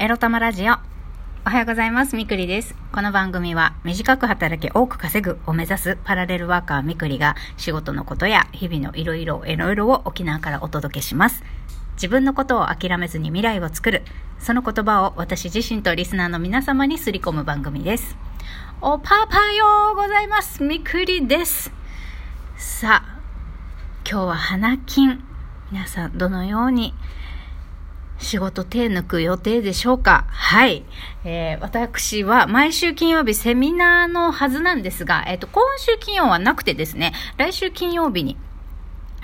エロ玉ラジオ。おはようございます。みくりです。この番組は短く働き多く稼ぐを目指すパラレルワーカーみくりが仕事のことや日々のいろいろいろいろを沖縄からお届けします。自分のことを諦めずに未来を作る。その言葉を私自身とリスナーの皆様にすり込む番組です。おパパようございます。みくりです。さあ、今日は花金。皆さんどのように仕事手抜く予定でしょうか？はい。えー、私は毎週金曜日セミナーのはずなんですが、えっ、ー、と、今週金曜はなくてですね、来週金曜日に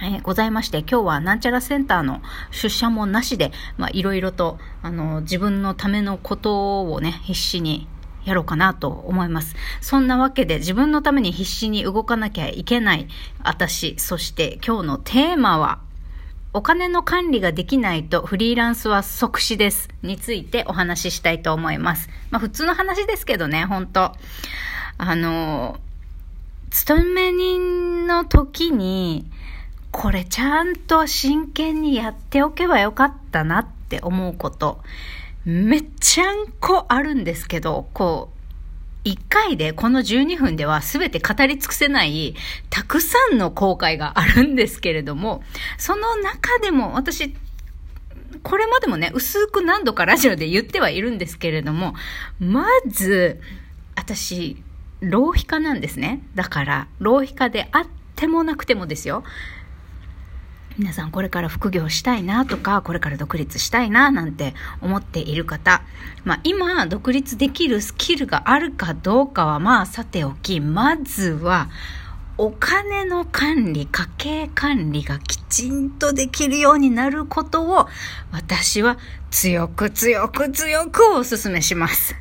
えー、ございまして、今日はなんちゃらセンターの出社もなしで、まあ、いろいろと、あの、自分のためのことをね、必死にやろうかなと思います。そんなわけで自分のために必死に動かなきゃいけない私、そして今日のテーマは、お金の管理ができないとフリーランスは即死です。についてお話ししたいと思います。まあ普通の話ですけどね、本当あの、勤め人の時に、これちゃんと真剣にやっておけばよかったなって思うこと、めっちゃんこあるんですけど、こう、1回でこの12分では全て語り尽くせないたくさんの後悔があるんですけれども、その中でも私、これまでもね、薄く何度かラジオで言ってはいるんですけれども、まず、私、浪費家なんですね。だから、浪費家であってもなくてもですよ。皆さんこれから副業したいなとか、これから独立したいななんて思っている方、まあ今独立できるスキルがあるかどうかはまあさておき、まずはお金の管理、家計管理がきちんとできるようになることを私は強く強く強くお勧めします。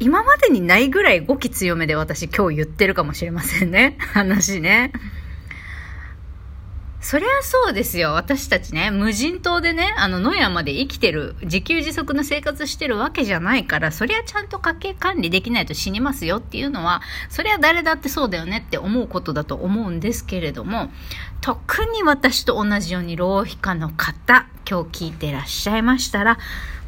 今までにないぐらい語気強めで私今日言ってるかもしれませんね。話ね。そりゃそうですよ。私たちね、無人島でね、あの、野山で生きてる、自給自足の生活してるわけじゃないから、そりゃちゃんと家計管理できないと死にますよっていうのは、そりゃ誰だってそうだよねって思うことだと思うんですけれども、特に私と同じように浪費家の方、今日聞いてらっしゃいましたら、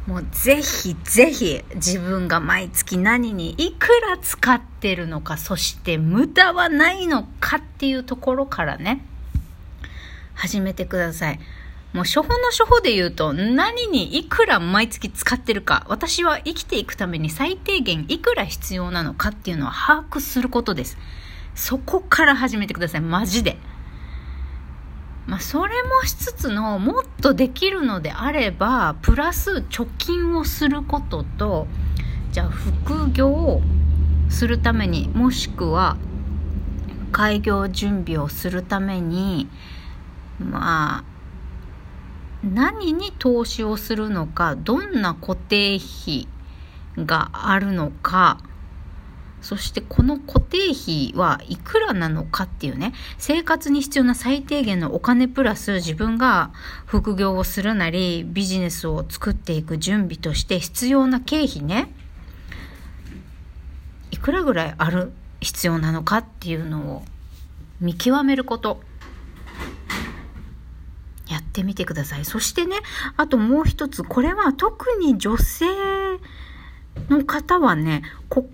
もうぜひぜひ自分が毎月何にいくら使ってるのか、そして無駄はないのかっていうところからね、始めてください。もう初歩の初歩で言うと何にいくら毎月使ってるか、私は生きていくために最低限いくら必要なのかっていうのは把握することです。そこから始めてください。マジで。まあ、それもしつつの、もっとできるのであれば、プラス貯金をすることと、じゃあ副業をするために、もしくは開業準備をするために、まあ何に投資をするのかどんな固定費があるのかそしてこの固定費はいくらなのかっていうね生活に必要な最低限のお金プラス自分が副業をするなりビジネスを作っていく準備として必要な経費ねいくらぐらいある必要なのかっていうのを見極めること。やってみてください。そしてね、あともう一つ、これは特に女性の方はね、こ、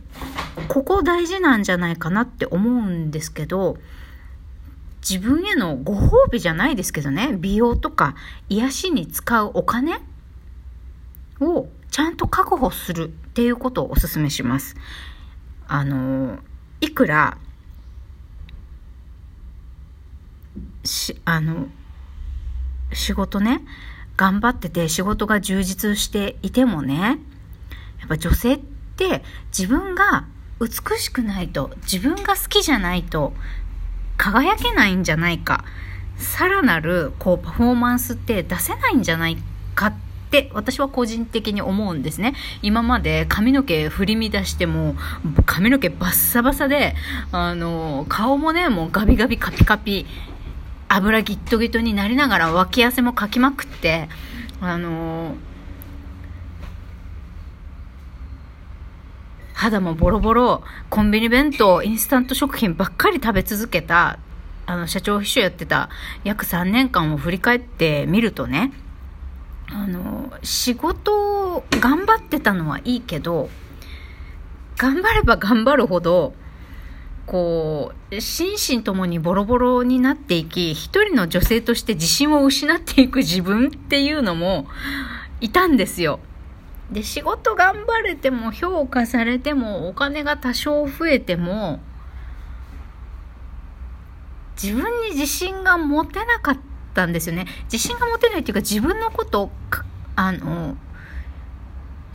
ここ大事なんじゃないかなって思うんですけど、自分へのご褒美じゃないですけどね、美容とか癒しに使うお金をちゃんと確保するっていうことをお勧めします。あの、いくら、し、あの、仕事ね、頑張ってて仕事が充実していてもね、やっぱ女性って自分が美しくないと、自分が好きじゃないと輝けないんじゃないか、さらなるこうパフォーマンスって出せないんじゃないかって私は個人的に思うんですね。今まで髪の毛振り乱しても髪の毛バッサバサで、あの、顔もね、もうガビガビカピカピ油ギットギトになりながら脇汗もかきまくって、あのー、肌もボロボロ、コンビニ弁当、インスタント食品ばっかり食べ続けた、あの、社長秘書やってた約3年間を振り返ってみるとね、あの、仕事を頑張ってたのはいいけど、頑張れば頑張るほど、こう、心身ともにボロボロになっていき、一人の女性として自信を失っていく自分っていうのもいたんですよ。で、仕事頑張れても評価されてもお金が多少増えても、自分に自信が持てなかったんですよね。自信が持てないっていうか自分のこと、あの、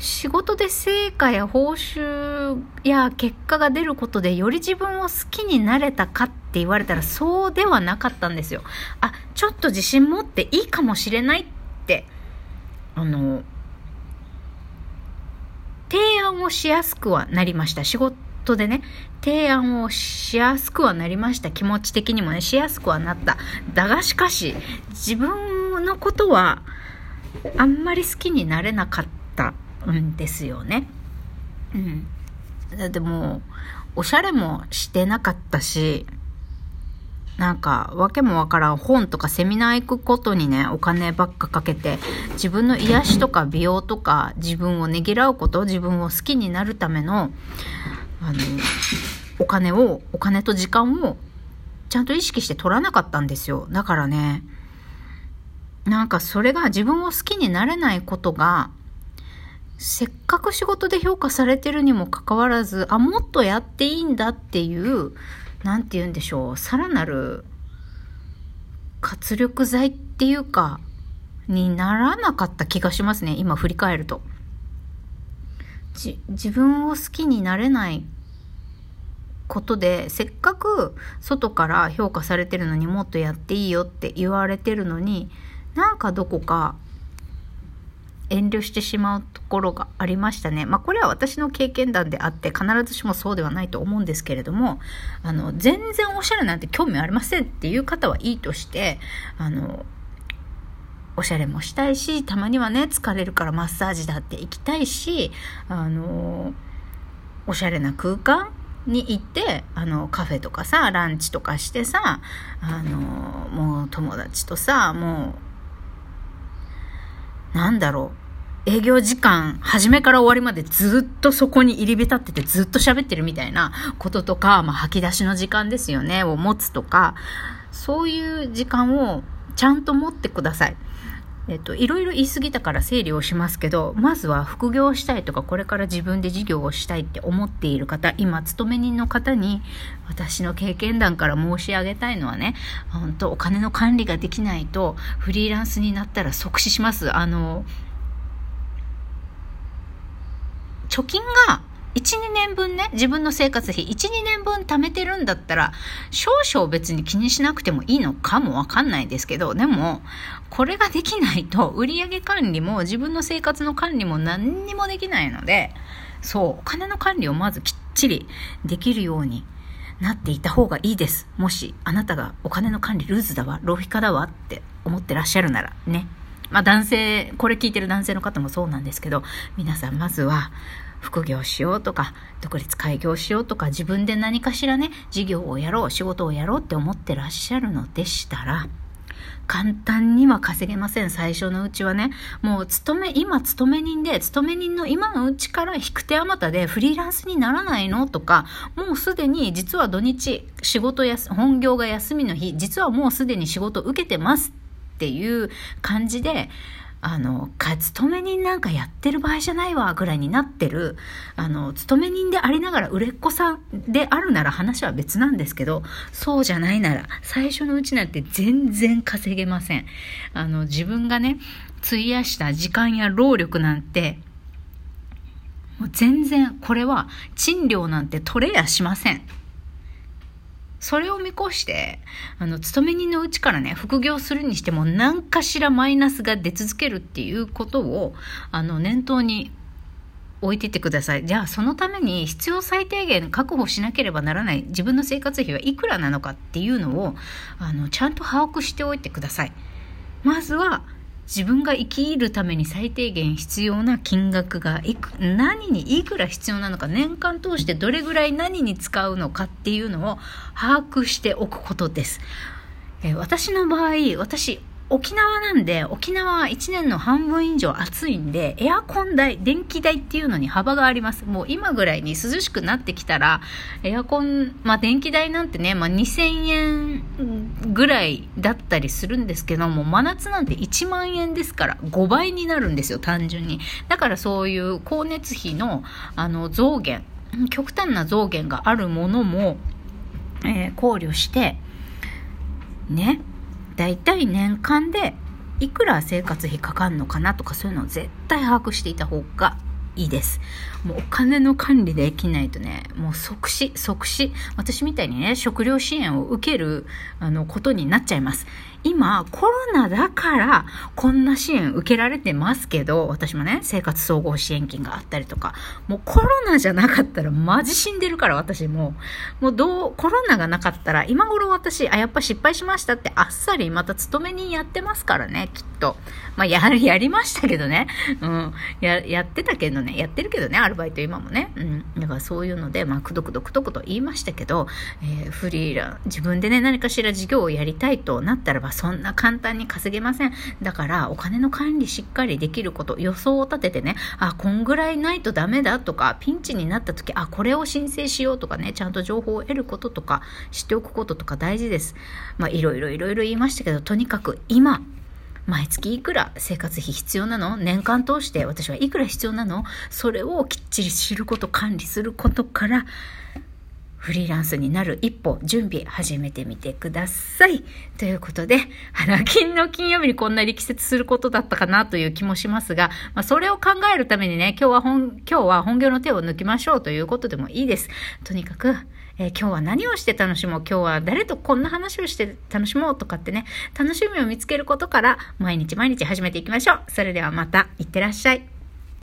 仕事で成果や報酬や結果が出ることでより自分を好きになれたかって言われたらそうではなかったんですよ。あ、ちょっと自信持っていいかもしれないって、あの、提案をしやすくはなりました。仕事でね、提案をしやすくはなりました。気持ち的にもね、しやすくはなった。だがしかし、自分のことはあんまり好きになれなかった。んですよね。うん。でもう、おしゃれもしてなかったし、なんか、わけもわからん本とかセミナー行くことにね、お金ばっかかけて、自分の癒しとか美容とか、自分をねぎらうこと、自分を好きになるための、あの、お金を、お金と時間を、ちゃんと意識して取らなかったんですよ。だからね、なんかそれが自分を好きになれないことが、せっかく仕事で評価されてるにもかかわらず、あ、もっとやっていいんだっていう、なんて言うんでしょう、さらなる活力剤っていうか、にならなかった気がしますね、今振り返ると。じ、自分を好きになれないことで、せっかく外から評価されてるのにもっとやっていいよって言われてるのに、なんかどこか遠慮してしまうところがありましたね。まあ、これは私の経験談であって、必ずしもそうではないと思うんですけれども、あの、全然おしゃれなんて興味ありませんっていう方はいいとして、あの、おしゃれもしたいし、たまにはね、疲れるからマッサージだって行きたいし、あの、おしゃれな空間に行って、あの、カフェとかさ、ランチとかしてさ、あの、もう友達とさ、もう、なんだろう、営業時間、初めから終わりまでずっとそこに入り浸っててずっと喋ってるみたいなこととか、まあ、吐き出しの時間ですよね、を持つとか、そういう時間をちゃんと持ってください。えっと、いろいろ言い過ぎたから整理をしますけど、まずは副業したいとか、これから自分で事業をしたいって思っている方、今、勤め人の方に、私の経験談から申し上げたいのはね、本当お金の管理ができないと、フリーランスになったら即死します。あの、貯金が1、2年分ね、自分の生活費1、2年分貯めてるんだったら、少々別に気にしなくてもいいのかもわかんないですけど、でも、これができないと、売上管理も自分の生活の管理も何にもできないので、そう、お金の管理をまずきっちりできるようになっていた方がいいです。もし、あなたがお金の管理ルーズだわ、浪費家だわって思ってらっしゃるならね。まあ男性、これ聞いてる男性の方もそうなんですけど、皆さんまずは、副業しようとか、独立開業しようとか、自分で何かしらね、事業をやろう、仕事をやろうって思ってらっしゃるのでしたら、簡単には稼げません、最初のうちはね。もう、勤め、今、勤め人で、勤め人の今のうちから引く手あまたでフリーランスにならないのとか、もうすでに、実は土日、仕事や、本業が休みの日、実はもうすでに仕事受けてますっていう感じで、あの、か、勤め人なんかやってる場合じゃないわ、ぐらいになってる、あの、勤め人でありながら売れっ子さんであるなら話は別なんですけど、そうじゃないなら、最初のうちなんて全然稼げません。あの、自分がね、費やした時間や労力なんて、もう全然、これは賃料なんて取れやしません。それを見越して、あの、勤め人のうちからね、副業するにしても何かしらマイナスが出続けるっていうことを、あの、念頭に置いててください。じゃあ、そのために必要最低限確保しなければならない自分の生活費はいくらなのかっていうのを、あの、ちゃんと把握しておいてください。まずは、自分が生きるために最低限必要な金額がいく何にいくら必要なのか年間通してどれぐらい何に使うのかっていうのを把握しておくことです。え私の場合私沖縄なんで、沖縄は1年の半分以上暑いんで、エアコン代、電気代っていうのに幅があります。もう今ぐらいに涼しくなってきたら、エアコン、まあ電気代なんてね、まあ2000円ぐらいだったりするんですけども、真夏なんて1万円ですから、5倍になるんですよ、単純に。だからそういう光熱費の、あの、増減、極端な増減があるものも、えー、考慮して、ね、だいたい年間でいくら生活費かかるのかなとかそういうのを絶対把握していた方がいいです。もうお金の管理できないとね、もう即死、即死。私みたいにね、食料支援を受ける、あの、ことになっちゃいます。今、コロナだから、こんな支援受けられてますけど、私もね、生活総合支援金があったりとか、もうコロナじゃなかったらマジ死んでるから、私も。もうどう、コロナがなかったら、今頃私、あ、やっぱ失敗しましたってあっさりまた勤めにやってますからね、きっと。まあ、や、やりましたけどね。うん。や、やってたけどね、やってるけどね、アルバイト今もね。うん。だからそういうので、まあ、くどくどくどくと言いましたけど、えー、フリーラン、自分でね、何かしら事業をやりたいとなったらば、そんな簡単に稼げません。だから、お金の管理しっかりできること、予想を立ててね、あ、こんぐらいないとダメだとか、ピンチになった時、あ、これを申請しようとかね、ちゃんと情報を得ることとか、知っておくこととか大事です。まあ、いろいろいろいろ言いましたけど、とにかく今、毎月いくら生活費必要なの？年間通して私はいくら必要なの？それをきっちり知ること、管理することから、フリーランスになる一歩、準備始めてみてください。ということで、花金の金曜日にこんな力説することだったかなという気もしますが、まあ、それを考えるためにね、今日は本、今日は本業の手を抜きましょうということでもいいです。とにかく、えー、今日は何をして楽しもう？今日は誰とこんな話をして楽しもうとかってね、楽しみを見つけることから毎日毎日始めていきましょう。それではまた、いってらっしゃい。